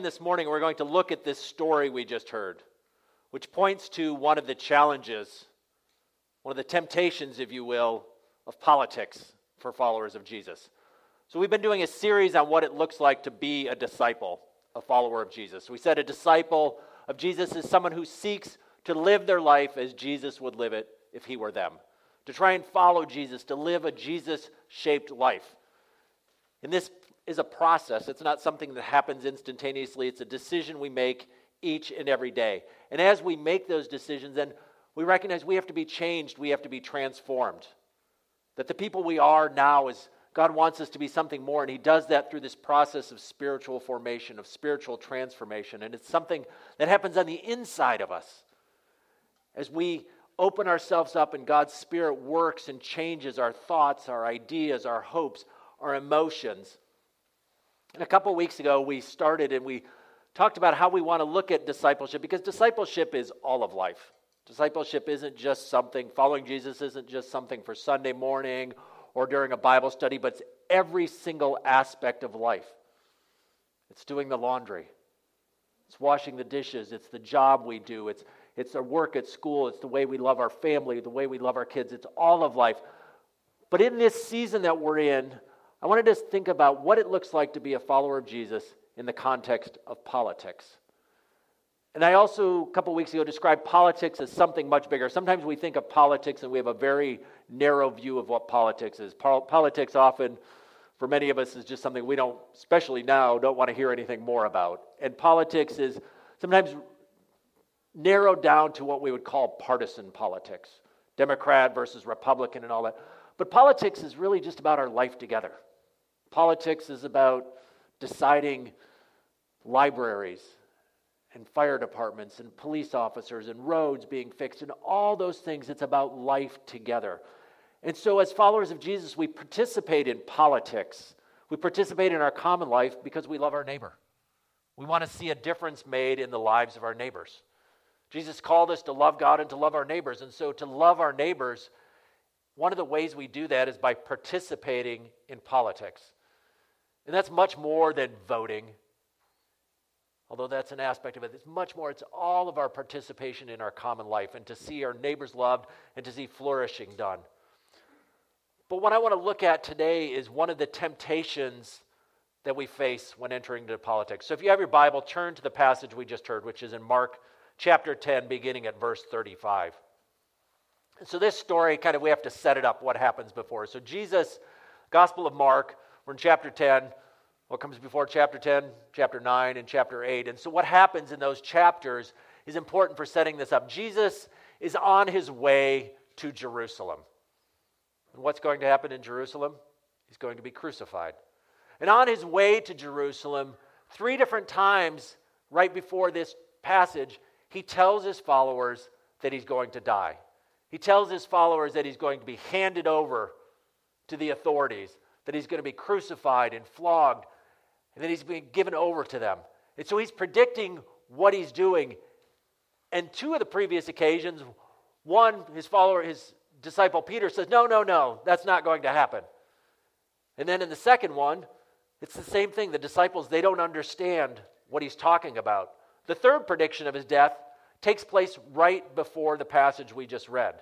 This morning, we're going to look at this story we just heard, which points to one of the challenges, one of the temptations, if you will, of politics for followers of Jesus. So, we've been doing a series on what it looks like to be a disciple, a follower of Jesus. We said a disciple of Jesus is someone who seeks to live their life as Jesus would live it if he were them, to try and follow Jesus, to live a Jesus shaped life. In this is a process. It's not something that happens instantaneously. It's a decision we make each and every day. And as we make those decisions, then we recognize we have to be changed, we have to be transformed. That the people we are now is God wants us to be something more, and He does that through this process of spiritual formation, of spiritual transformation. And it's something that happens on the inside of us. As we open ourselves up and God's Spirit works and changes our thoughts, our ideas, our hopes, our emotions and a couple weeks ago, we started and we talked about how we want to look at discipleship because discipleship is all of life. Discipleship isn't just something, following Jesus isn't just something for Sunday morning or during a Bible study, but it's every single aspect of life. It's doing the laundry, it's washing the dishes, it's the job we do, it's, it's our work at school, it's the way we love our family, the way we love our kids, it's all of life. But in this season that we're in, I wanted to think about what it looks like to be a follower of Jesus in the context of politics. And I also, a couple weeks ago, described politics as something much bigger. Sometimes we think of politics and we have a very narrow view of what politics is. Politics often, for many of us, is just something we don't, especially now, don't want to hear anything more about. And politics is sometimes narrowed down to what we would call partisan politics Democrat versus Republican and all that. But politics is really just about our life together. Politics is about deciding libraries and fire departments and police officers and roads being fixed and all those things. It's about life together. And so, as followers of Jesus, we participate in politics. We participate in our common life because we love our neighbor. We want to see a difference made in the lives of our neighbors. Jesus called us to love God and to love our neighbors. And so, to love our neighbors, one of the ways we do that is by participating in politics. And that's much more than voting, although that's an aspect of it. It's much more, it's all of our participation in our common life and to see our neighbors loved and to see flourishing done. But what I want to look at today is one of the temptations that we face when entering into politics. So if you have your Bible, turn to the passage we just heard, which is in Mark chapter 10, beginning at verse 35. So this story, kind of, we have to set it up what happens before. So Jesus, Gospel of Mark, we're in chapter 10. What comes before chapter 10? Chapter 9 and chapter 8. And so, what happens in those chapters is important for setting this up. Jesus is on his way to Jerusalem. And what's going to happen in Jerusalem? He's going to be crucified. And on his way to Jerusalem, three different times right before this passage, he tells his followers that he's going to die. He tells his followers that he's going to be handed over to the authorities, that he's going to be crucified and flogged, and that he's being given over to them. And so he's predicting what he's doing. And two of the previous occasions, one, his follower, his disciple Peter says, No, no, no, that's not going to happen. And then in the second one, it's the same thing. The disciples, they don't understand what he's talking about. The third prediction of his death takes place right before the passage we just read.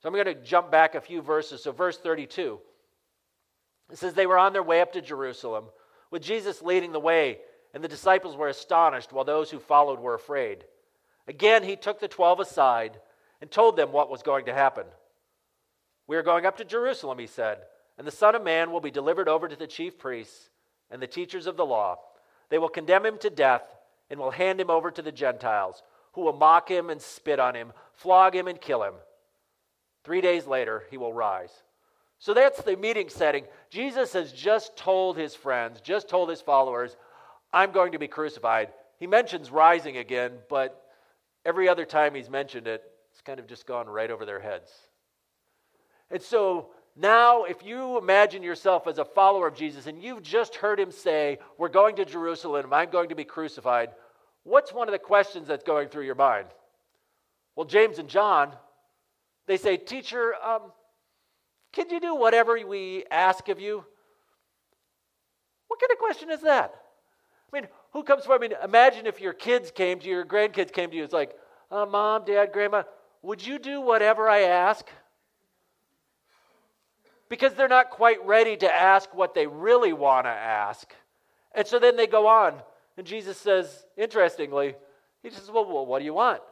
So I'm going to jump back a few verses. So, verse 32. It says, They were on their way up to Jerusalem, with Jesus leading the way, and the disciples were astonished, while those who followed were afraid. Again, he took the twelve aside and told them what was going to happen. We are going up to Jerusalem, he said, and the Son of Man will be delivered over to the chief priests and the teachers of the law. They will condemn him to death and will hand him over to the Gentiles, who will mock him and spit on him, flog him and kill him. Three days later, he will rise. So that's the meeting setting. Jesus has just told his friends, just told his followers, I'm going to be crucified. He mentions rising again, but every other time he's mentioned it, it's kind of just gone right over their heads. And so now, if you imagine yourself as a follower of Jesus and you've just heard him say, We're going to Jerusalem, I'm going to be crucified, what's one of the questions that's going through your mind? Well, James and John, they say, Teacher, um, can you do whatever we ask of you? What kind of question is that? I mean, who comes for? I mean, imagine if your kids came to you, your grandkids came to you. It's like, uh, mom, dad, grandma, would you do whatever I ask? Because they're not quite ready to ask what they really want to ask. And so then they go on. And Jesus says, interestingly, He says, well, what do you want?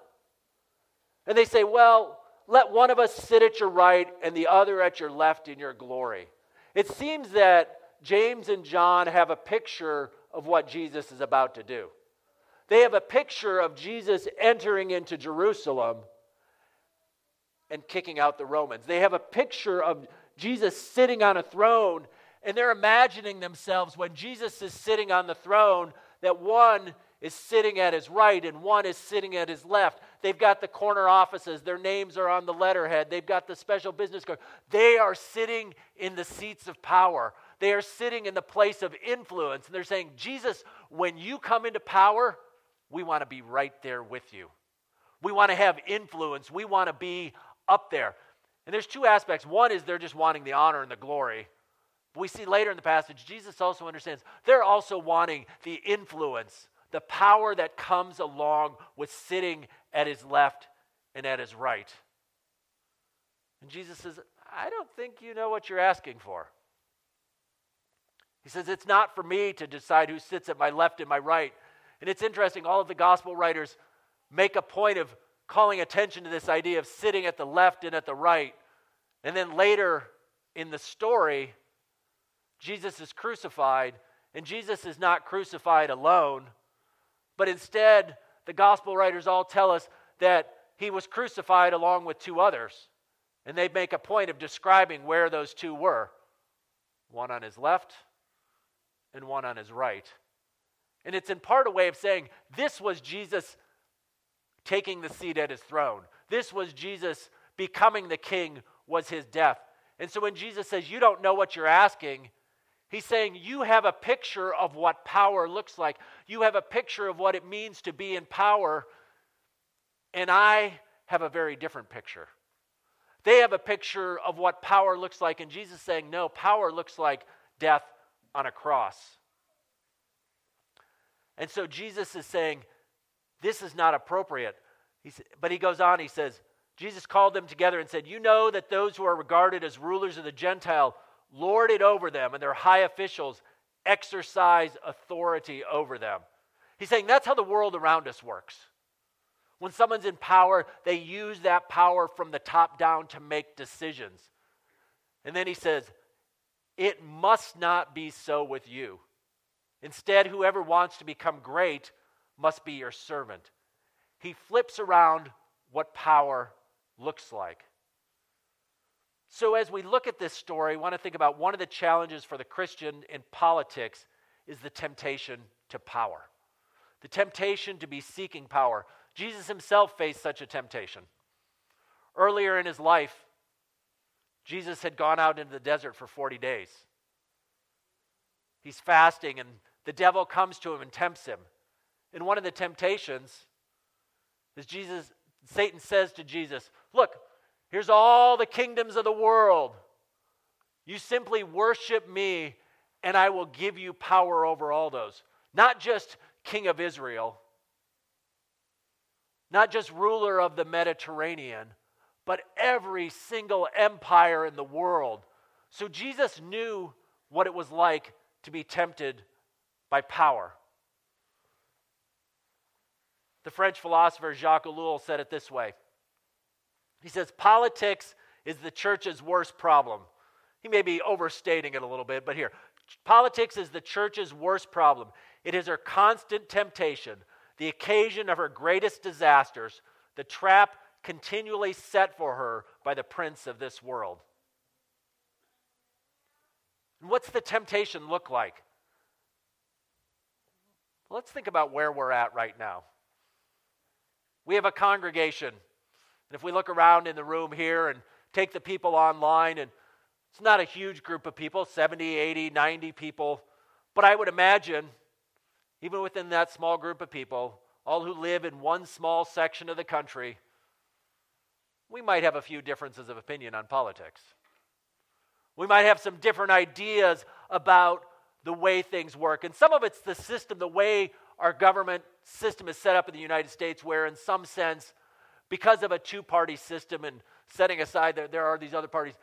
And they say, Well, let one of us sit at your right and the other at your left in your glory. It seems that James and John have a picture of what Jesus is about to do. They have a picture of Jesus entering into Jerusalem and kicking out the Romans. They have a picture of Jesus sitting on a throne, and they're imagining themselves when Jesus is sitting on the throne that one is sitting at his right and one is sitting at his left. They've got the corner offices, their names are on the letterhead, they've got the special business card. They are sitting in the seats of power. They are sitting in the place of influence. And they're saying, Jesus, when you come into power, we want to be right there with you. We want to have influence. We want to be up there. And there's two aspects. One is they're just wanting the honor and the glory. We see later in the passage, Jesus also understands they're also wanting the influence, the power that comes along with sitting at his left and at his right. And Jesus says, I don't think you know what you're asking for. He says, It's not for me to decide who sits at my left and my right. And it's interesting, all of the gospel writers make a point of calling attention to this idea of sitting at the left and at the right. And then later in the story, Jesus is crucified, and Jesus is not crucified alone, but instead, the gospel writers all tell us that he was crucified along with two others. And they make a point of describing where those two were one on his left and one on his right. And it's in part a way of saying this was Jesus taking the seat at his throne. This was Jesus becoming the king, was his death. And so when Jesus says, You don't know what you're asking, he's saying, You have a picture of what power looks like. You have a picture of what it means to be in power. And I have a very different picture. They have a picture of what power looks like. And Jesus saying, No, power looks like death on a cross. And so Jesus is saying, this is not appropriate. But he goes on, he says, Jesus called them together and said, You know that those who are regarded as rulers of the Gentile lord it over them, and their high officials exercise authority over them. He's saying that's how the world around us works. When someone's in power, they use that power from the top down to make decisions. And then he says, It must not be so with you. Instead, whoever wants to become great must be your servant. He flips around what power looks like. So, as we look at this story, I want to think about one of the challenges for the Christian in politics is the temptation to power, the temptation to be seeking power. Jesus himself faced such a temptation. Earlier in his life, Jesus had gone out into the desert for 40 days. He's fasting, and the devil comes to him and tempts him. And one of the temptations is Jesus, Satan says to Jesus, Look, here's all the kingdoms of the world. You simply worship me, and I will give you power over all those. Not just king of Israel, not just ruler of the Mediterranean, but every single empire in the world. So Jesus knew what it was like to be tempted by power. The French philosopher Jacques Ellul said it this way He says, Politics is the church's worst problem. He may be overstating it a little bit, but here, politics is the church's worst problem. It is her constant temptation, the occasion of her greatest disasters, the trap continually set for her by the prince of this world. And what's the temptation look like? Let's think about where we're at right now. We have a congregation. And if we look around in the room here and take the people online, and it's not a huge group of people 70, 80, 90 people. But I would imagine, even within that small group of people, all who live in one small section of the country, we might have a few differences of opinion on politics. We might have some different ideas about the way things work. And some of it's the system, the way our government system is set up in the United States, where, in some sense, because of a two party system and setting aside that there are these other parties,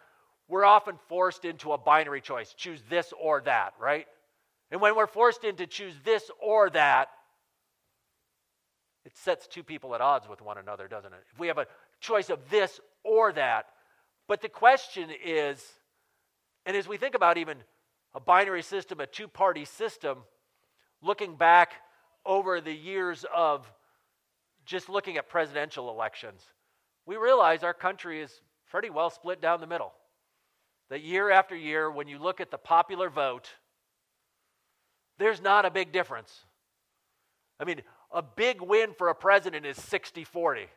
we're often forced into a binary choice choose this or that, right? And when we're forced into choose this or that, it sets two people at odds with one another, doesn't it? If we have a choice of this or that. But the question is, and as we think about even a binary system, a two party system, looking back over the years of just looking at presidential elections, we realize our country is pretty well split down the middle. That year after year, when you look at the popular vote, there's not a big difference. I mean, a big win for a president is 60 40.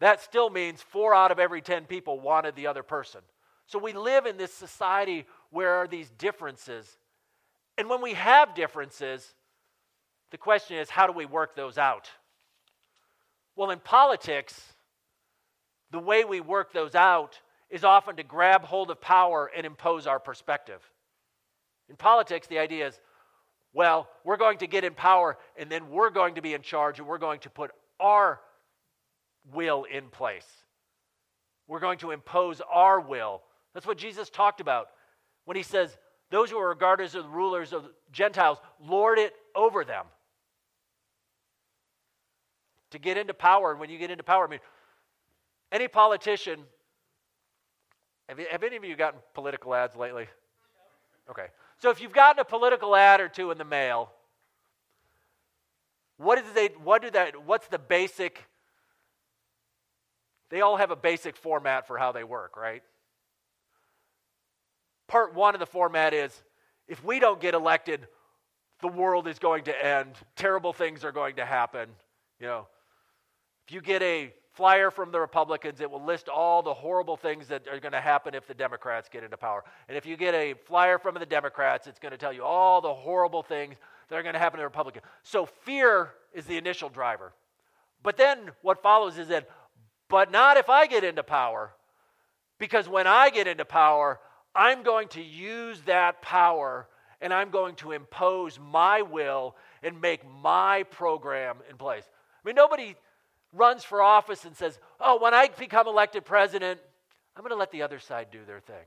That still means four out of every 10 people wanted the other person. So we live in this society where are these differences. And when we have differences, the question is how do we work those out? Well, in politics, the way we work those out is often to grab hold of power and impose our perspective. In politics, the idea is well, we're going to get in power and then we're going to be in charge and we're going to put our will in place. We're going to impose our will. That's what Jesus talked about when he says, Those who are regarded as the rulers of Gentiles, lord it over them. To get into power, and when you get into power, I mean, any politician, have, you, have any of you gotten political ads lately? Okay. So if you've gotten a political ad or two in the mail, what is they what do that what's the basic they all have a basic format for how they work, right? Part 1 of the format is if we don't get elected, the world is going to end, terrible things are going to happen, you know. If you get a flyer from the Republicans, it will list all the horrible things that are going to happen if the Democrats get into power. And if you get a flyer from the Democrats, it's going to tell you all the horrible things that are going to happen to the Republicans. So fear is the initial driver. But then what follows is that, but not if I get into power. Because when I get into power, I'm going to use that power and I'm going to impose my will and make my program in place. I mean, nobody runs for office and says, Oh, when I become elected president, I'm going to let the other side do their thing.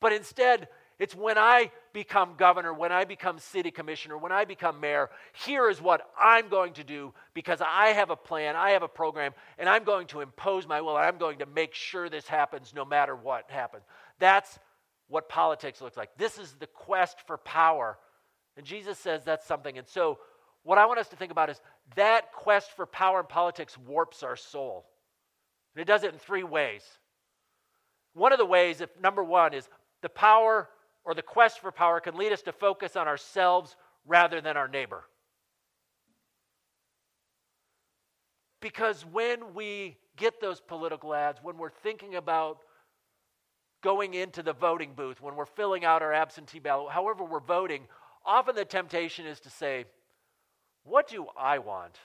But instead, it's when I become governor, when I become city commissioner, when I become mayor, here is what I'm going to do because I have a plan, I have a program, and I'm going to impose my will, and I'm going to make sure this happens no matter what happens. That's what politics looks like. This is the quest for power. And Jesus says that's something. And so, what I want us to think about is that quest for power in politics warps our soul. And it does it in three ways. One of the ways, if number one, is the power or the quest for power can lead us to focus on ourselves rather than our neighbor. Because when we get those political ads, when we're thinking about going into the voting booth, when we're filling out our absentee ballot, however we're voting, often the temptation is to say, what do I want?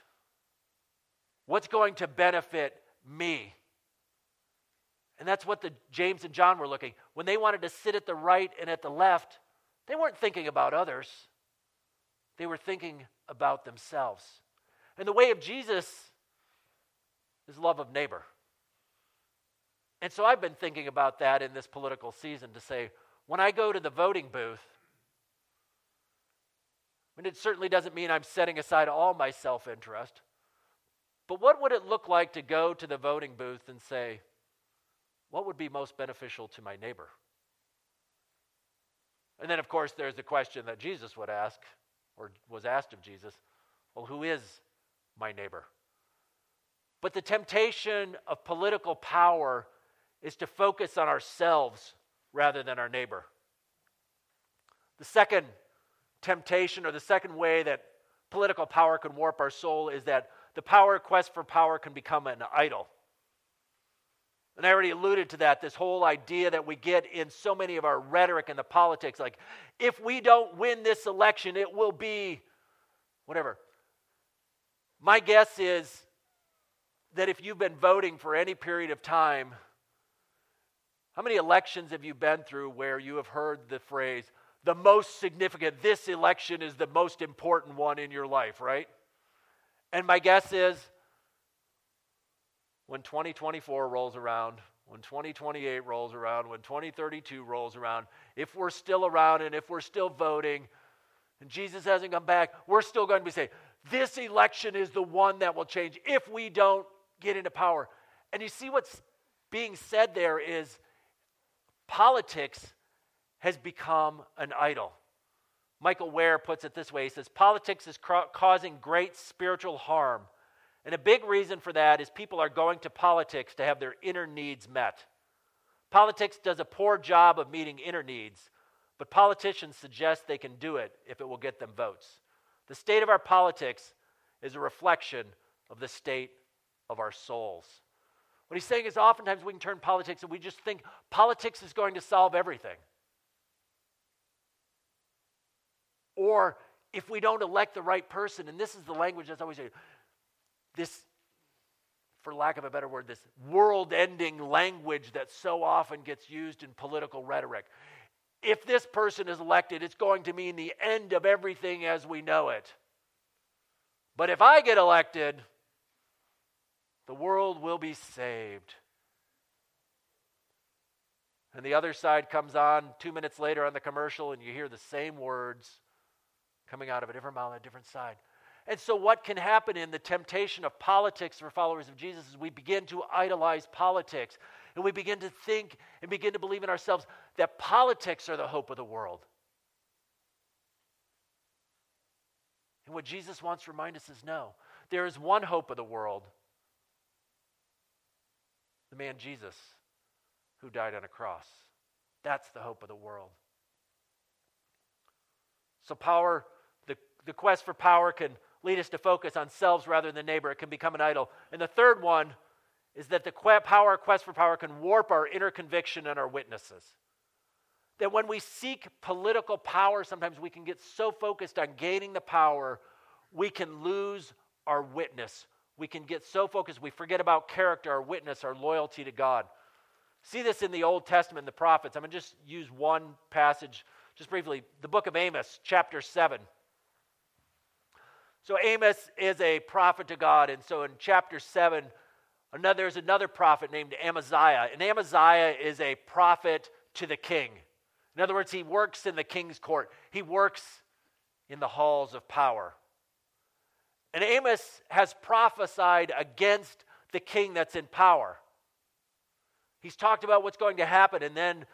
What's going to benefit me? And that's what the James and John were looking. When they wanted to sit at the right and at the left, they weren't thinking about others. They were thinking about themselves. And the way of Jesus is love of neighbor. And so I've been thinking about that in this political season to say, when I go to the voting booth, and it certainly doesn't mean I'm setting aside all my self interest. But what would it look like to go to the voting booth and say, what would be most beneficial to my neighbor? And then, of course, there's the question that Jesus would ask, or was asked of Jesus well, who is my neighbor? But the temptation of political power is to focus on ourselves rather than our neighbor. The second temptation or the second way that political power can warp our soul is that the power quest for power can become an idol. And I already alluded to that this whole idea that we get in so many of our rhetoric and the politics like, if we don't win this election, it will be whatever. My guess is that if you've been voting for any period of time, How many elections have you been through where you have heard the phrase, the most significant, this election is the most important one in your life, right? And my guess is when 2024 rolls around, when 2028 rolls around, when 2032 rolls around, if we're still around and if we're still voting and Jesus hasn't come back, we're still going to be saying, this election is the one that will change if we don't get into power. And you see what's being said there is politics has become an idol. Michael Wear puts it this way he says, Politics is ca- causing great spiritual harm and a big reason for that is people are going to politics to have their inner needs met. Politics does a poor job of meeting inner needs, but politicians suggest they can do it if it will get them votes. The state of our politics is a reflection of the state of our souls. What he's saying is oftentimes we can turn politics and we just think politics is going to solve everything. Or if we don't elect the right person, and this is the language that's always this, for lack of a better word, this world ending language that so often gets used in political rhetoric. If this person is elected, it's going to mean the end of everything as we know it. But if I get elected, the world will be saved. And the other side comes on two minutes later on the commercial, and you hear the same words coming out of a different mouth on a different side. And so, what can happen in the temptation of politics for followers of Jesus is we begin to idolize politics. And we begin to think and begin to believe in ourselves that politics are the hope of the world. And what Jesus wants to remind us is no, there is one hope of the world the man Jesus who died on a cross. That's the hope of the world. So, power, the, quest for power can lead us to focus on selves rather than the neighbor. It can become an idol. And the third one is that the power, quest for power, can warp our inner conviction and our witnesses. That when we seek political power, sometimes we can get so focused on gaining the power, we can lose our witness. We can get so focused, we forget about character, our witness, our loyalty to God. See this in the Old Testament, the prophets. I'm going to just use one passage just briefly. The book of Amos, chapter 7. So Amos is a prophet to God. And so in chapter 7, another, there's another prophet named Amaziah. And Amaziah is a prophet to the king. In other words, he works in the king's court, he works in the halls of power. And Amos has prophesied against the king that's in power. He's talked about what's going to happen. And then,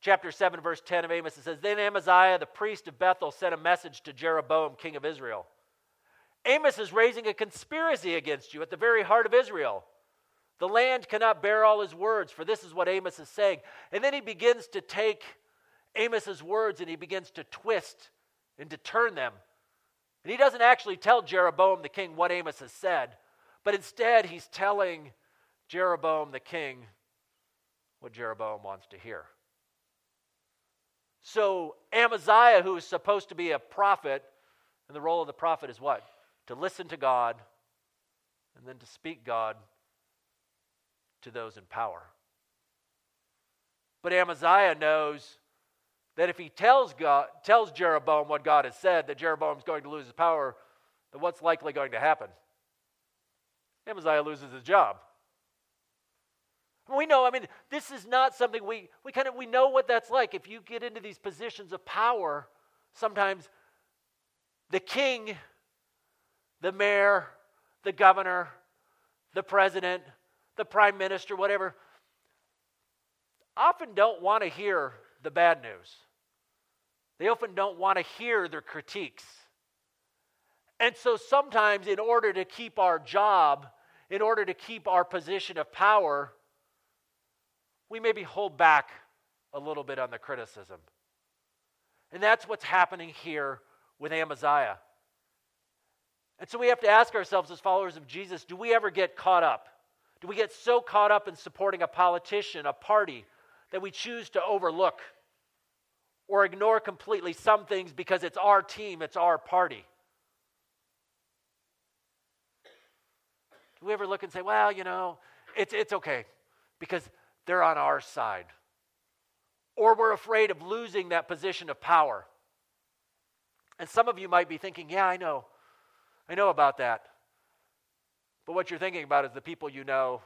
chapter 7, verse 10 of Amos, it says Then Amaziah, the priest of Bethel, sent a message to Jeroboam, king of Israel. Amos is raising a conspiracy against you at the very heart of Israel. The land cannot bear all his words, for this is what Amos is saying. And then he begins to take Amos's words and he begins to twist and to turn them. And he doesn't actually tell Jeroboam the king what Amos has said, but instead he's telling Jeroboam the king what Jeroboam wants to hear. So Amaziah, who is supposed to be a prophet, and the role of the prophet is what? To listen to God, and then to speak God to those in power. But Amaziah knows that if he tells God, tells Jeroboam what God has said, that Jeroboam's going to lose his power, then what's likely going to happen? Amaziah loses his job. We know, I mean, this is not something we, we kind of we know what that's like. If you get into these positions of power, sometimes the king the mayor, the governor, the president, the prime minister, whatever, often don't want to hear the bad news. They often don't want to hear their critiques. And so sometimes, in order to keep our job, in order to keep our position of power, we maybe hold back a little bit on the criticism. And that's what's happening here with Amaziah. And so we have to ask ourselves, as followers of Jesus, do we ever get caught up? Do we get so caught up in supporting a politician, a party, that we choose to overlook or ignore completely some things because it's our team, it's our party? Do we ever look and say, well, you know, it's, it's okay because they're on our side? or we're afraid of losing that position of power. And some of you might be thinking, yeah, I know. I know about that. But what you're thinking about is the people you know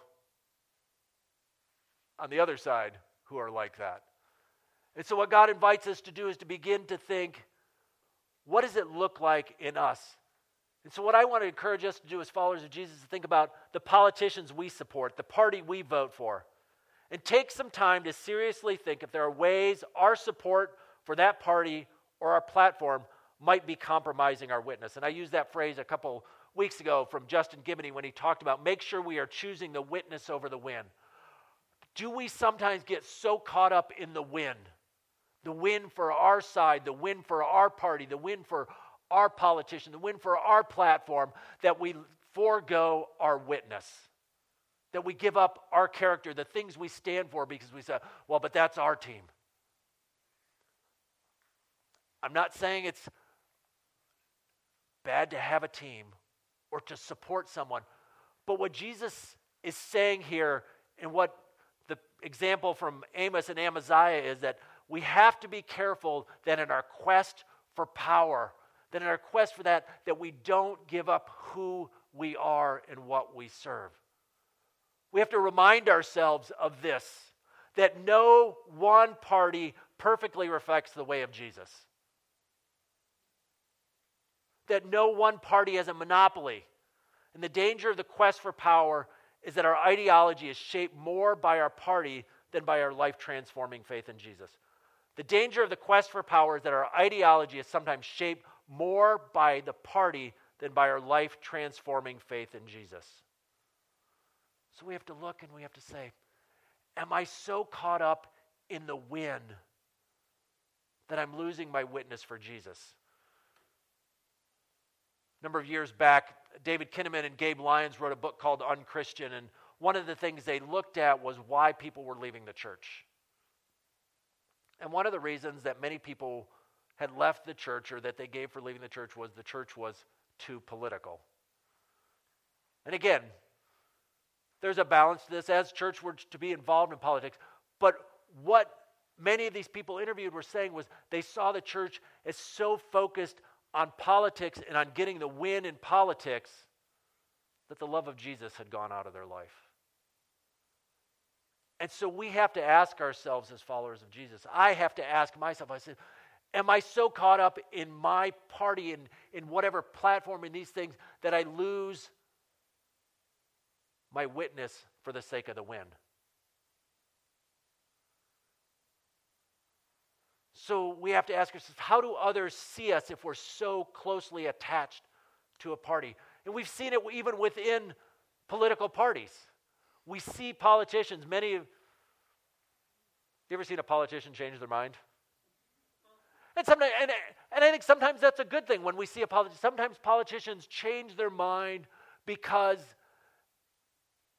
on the other side who are like that. And so, what God invites us to do is to begin to think what does it look like in us? And so, what I want to encourage us to do as followers of Jesus is think about the politicians we support, the party we vote for, and take some time to seriously think if there are ways our support for that party or our platform might be compromising our witness. And I used that phrase a couple weeks ago from Justin Giboney when he talked about make sure we are choosing the witness over the win. Do we sometimes get so caught up in the win? The win for our side, the win for our party, the win for our politician, the win for our platform, that we forego our witness. That we give up our character, the things we stand for, because we say, well, but that's our team. I'm not saying it's bad to have a team or to support someone, but what Jesus is saying here, and what the example from Amos and Amaziah is that we have to be careful that in our quest for power, that in our quest for that, that we don't give up who we are and what we serve. We have to remind ourselves of this that no one party perfectly reflects the way of Jesus. That no one party has a monopoly. And the danger of the quest for power is that our ideology is shaped more by our party than by our life transforming faith in Jesus. The danger of the quest for power is that our ideology is sometimes shaped more by the party than by our life transforming faith in Jesus. So we have to look and we have to say, Am I so caught up in the win that I'm losing my witness for Jesus? Number of years back, David Kinnaman and Gabe Lyons wrote a book called Unchristian, and one of the things they looked at was why people were leaving the church. And one of the reasons that many people had left the church or that they gave for leaving the church was the church was too political. And again, there's a balance to this as church were to be involved in politics. But what many of these people interviewed were saying was they saw the church as so focused on politics and on getting the win in politics that the love of Jesus had gone out of their life. And so we have to ask ourselves as followers of Jesus. I have to ask myself, I said, Am I so caught up in my party and in whatever platform in these things that I lose my witness for the sake of the win? So we have to ask ourselves how do others see us if we're so closely attached to a party? And we've seen it even within political parties. We see politicians, many of you ever seen a politician change their mind? And, sometimes, and, and I think sometimes that's a good thing when we see a politician. Sometimes politicians change their mind because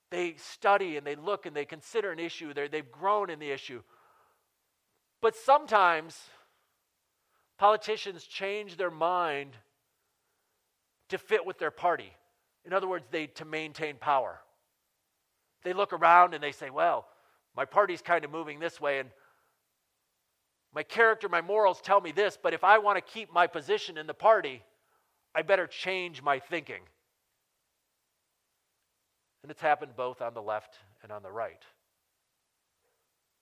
they study and they look and they consider an issue. they they've grown in the issue. But sometimes politicians change their mind to fit with their party. In other words, they to maintain power. They look around and they say, well, my party's kind of moving this way, and my character, my morals tell me this, but if I want to keep my position in the party, I better change my thinking. And it's happened both on the left and on the right.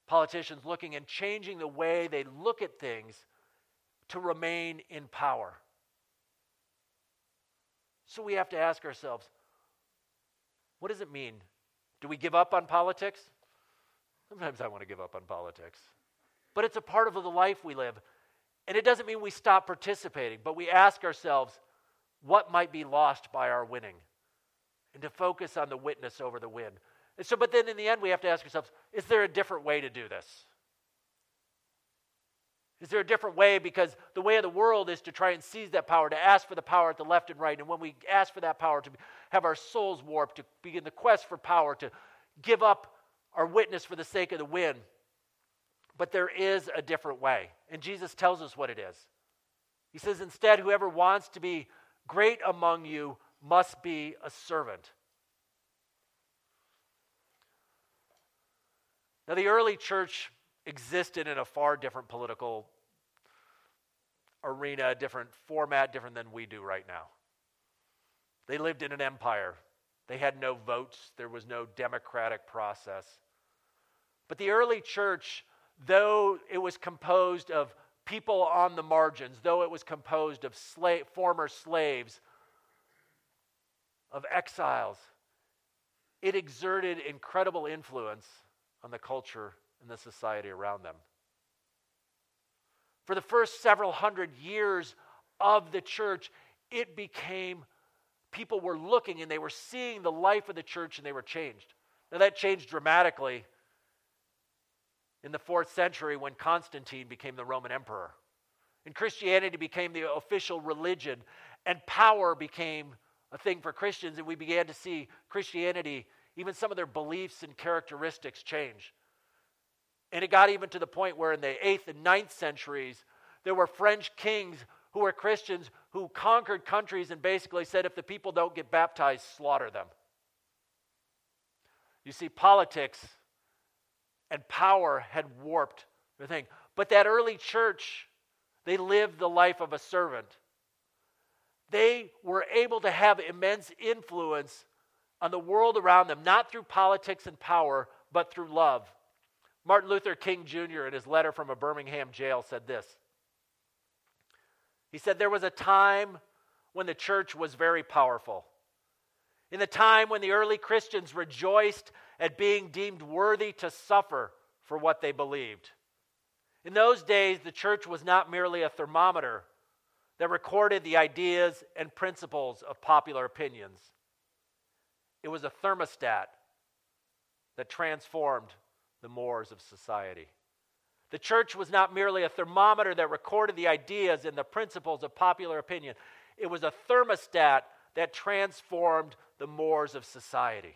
Politicians looking and changing the way they look at things to remain in power. So we have to ask ourselves what does it mean? Do we give up on politics? Sometimes I want to give up on politics. But it's a part of the life we live. And it doesn't mean we stop participating, but we ask ourselves what might be lost by our winning and to focus on the witness over the win. And so, but then in the end, we have to ask ourselves is there a different way to do this? Is there a different way? Because the way of the world is to try and seize that power, to ask for the power at the left and right. And when we ask for that power, to have our souls warped, to begin the quest for power, to give up our witness for the sake of the win. But there is a different way. And Jesus tells us what it is. He says, instead, whoever wants to be great among you must be a servant. Now, the early church existed in a far different political arena, different format, different than we do right now. They lived in an empire. They had no votes, there was no democratic process. But the early church, though it was composed of people on the margins, though it was composed of slave, former slaves, of exiles, it exerted incredible influence on the culture and the society around them. For the first several hundred years of the church, it became people were looking and they were seeing the life of the church and they were changed. Now, that changed dramatically in the fourth century when Constantine became the Roman emperor. And Christianity became the official religion, and power became a thing for Christians, and we began to see Christianity, even some of their beliefs and characteristics, change. And it got even to the point where in the 8th and ninth centuries, there were French kings who were Christians who conquered countries and basically said, if the people don't get baptized, slaughter them. You see, politics and power had warped the thing. But that early church, they lived the life of a servant. They were able to have immense influence on the world around them, not through politics and power, but through love. Martin Luther King Jr., in his letter from a Birmingham jail, said this he said, There was a time when the church was very powerful. In the time when the early Christians rejoiced at being deemed worthy to suffer for what they believed. In those days, the church was not merely a thermometer that recorded the ideas and principles of popular opinions, it was a thermostat that transformed the mores of society. The church was not merely a thermometer that recorded the ideas and the principles of popular opinion, it was a thermostat that transformed the mores of society.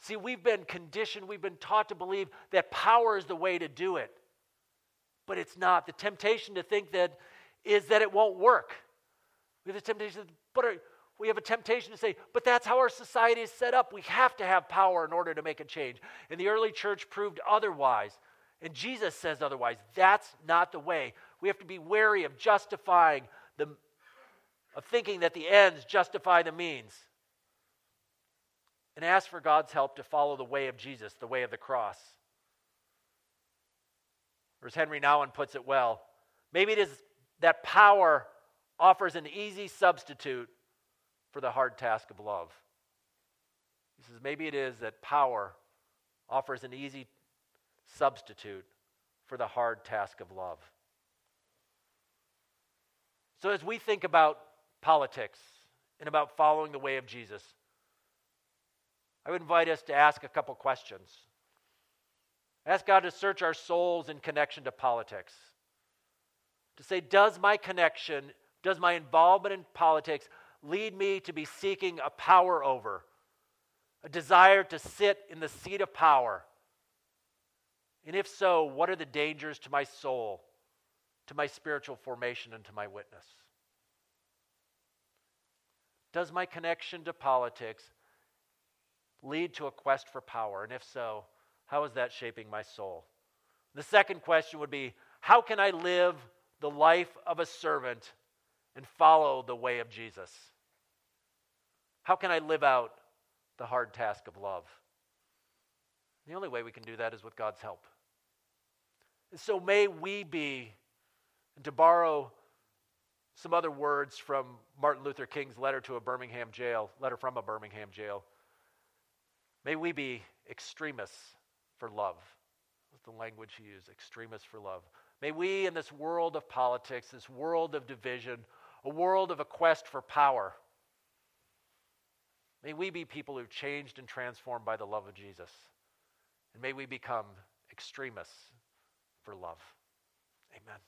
See, we've been conditioned, we've been taught to believe that power is the way to do it. But it's not. The temptation to think that is that it won't work. We have the temptation, to, but we have a temptation to say, but that's how our society is set up. We have to have power in order to make a change. And the early church proved otherwise. And Jesus says otherwise. That's not the way. We have to be wary of justifying the of thinking that the ends justify the means. And ask for God's help to follow the way of Jesus, the way of the cross. Or as Henry Nouwen puts it well, maybe it is that power offers an easy substitute for the hard task of love. He says, maybe it is that power offers an easy substitute for the hard task of love. So, as we think about politics and about following the way of Jesus, I would invite us to ask a couple questions. Ask God to search our souls in connection to politics. To say, does my connection, does my involvement in politics lead me to be seeking a power over, a desire to sit in the seat of power? And if so, what are the dangers to my soul, to my spiritual formation, and to my witness? Does my connection to politics lead to a quest for power? And if so, how is that shaping my soul? The second question would be how can I live the life of a servant and follow the way of Jesus? How can I live out the hard task of love? The only way we can do that is with God's help. And so may we be, and to borrow some other words from Martin Luther King's letter to a Birmingham jail, letter from a Birmingham jail, may we be extremists for love. That's the language he used, extremists for love. May we, in this world of politics, this world of division, a world of a quest for power, may we be people who changed and transformed by the love of Jesus. And may we become extremists for love. Amen.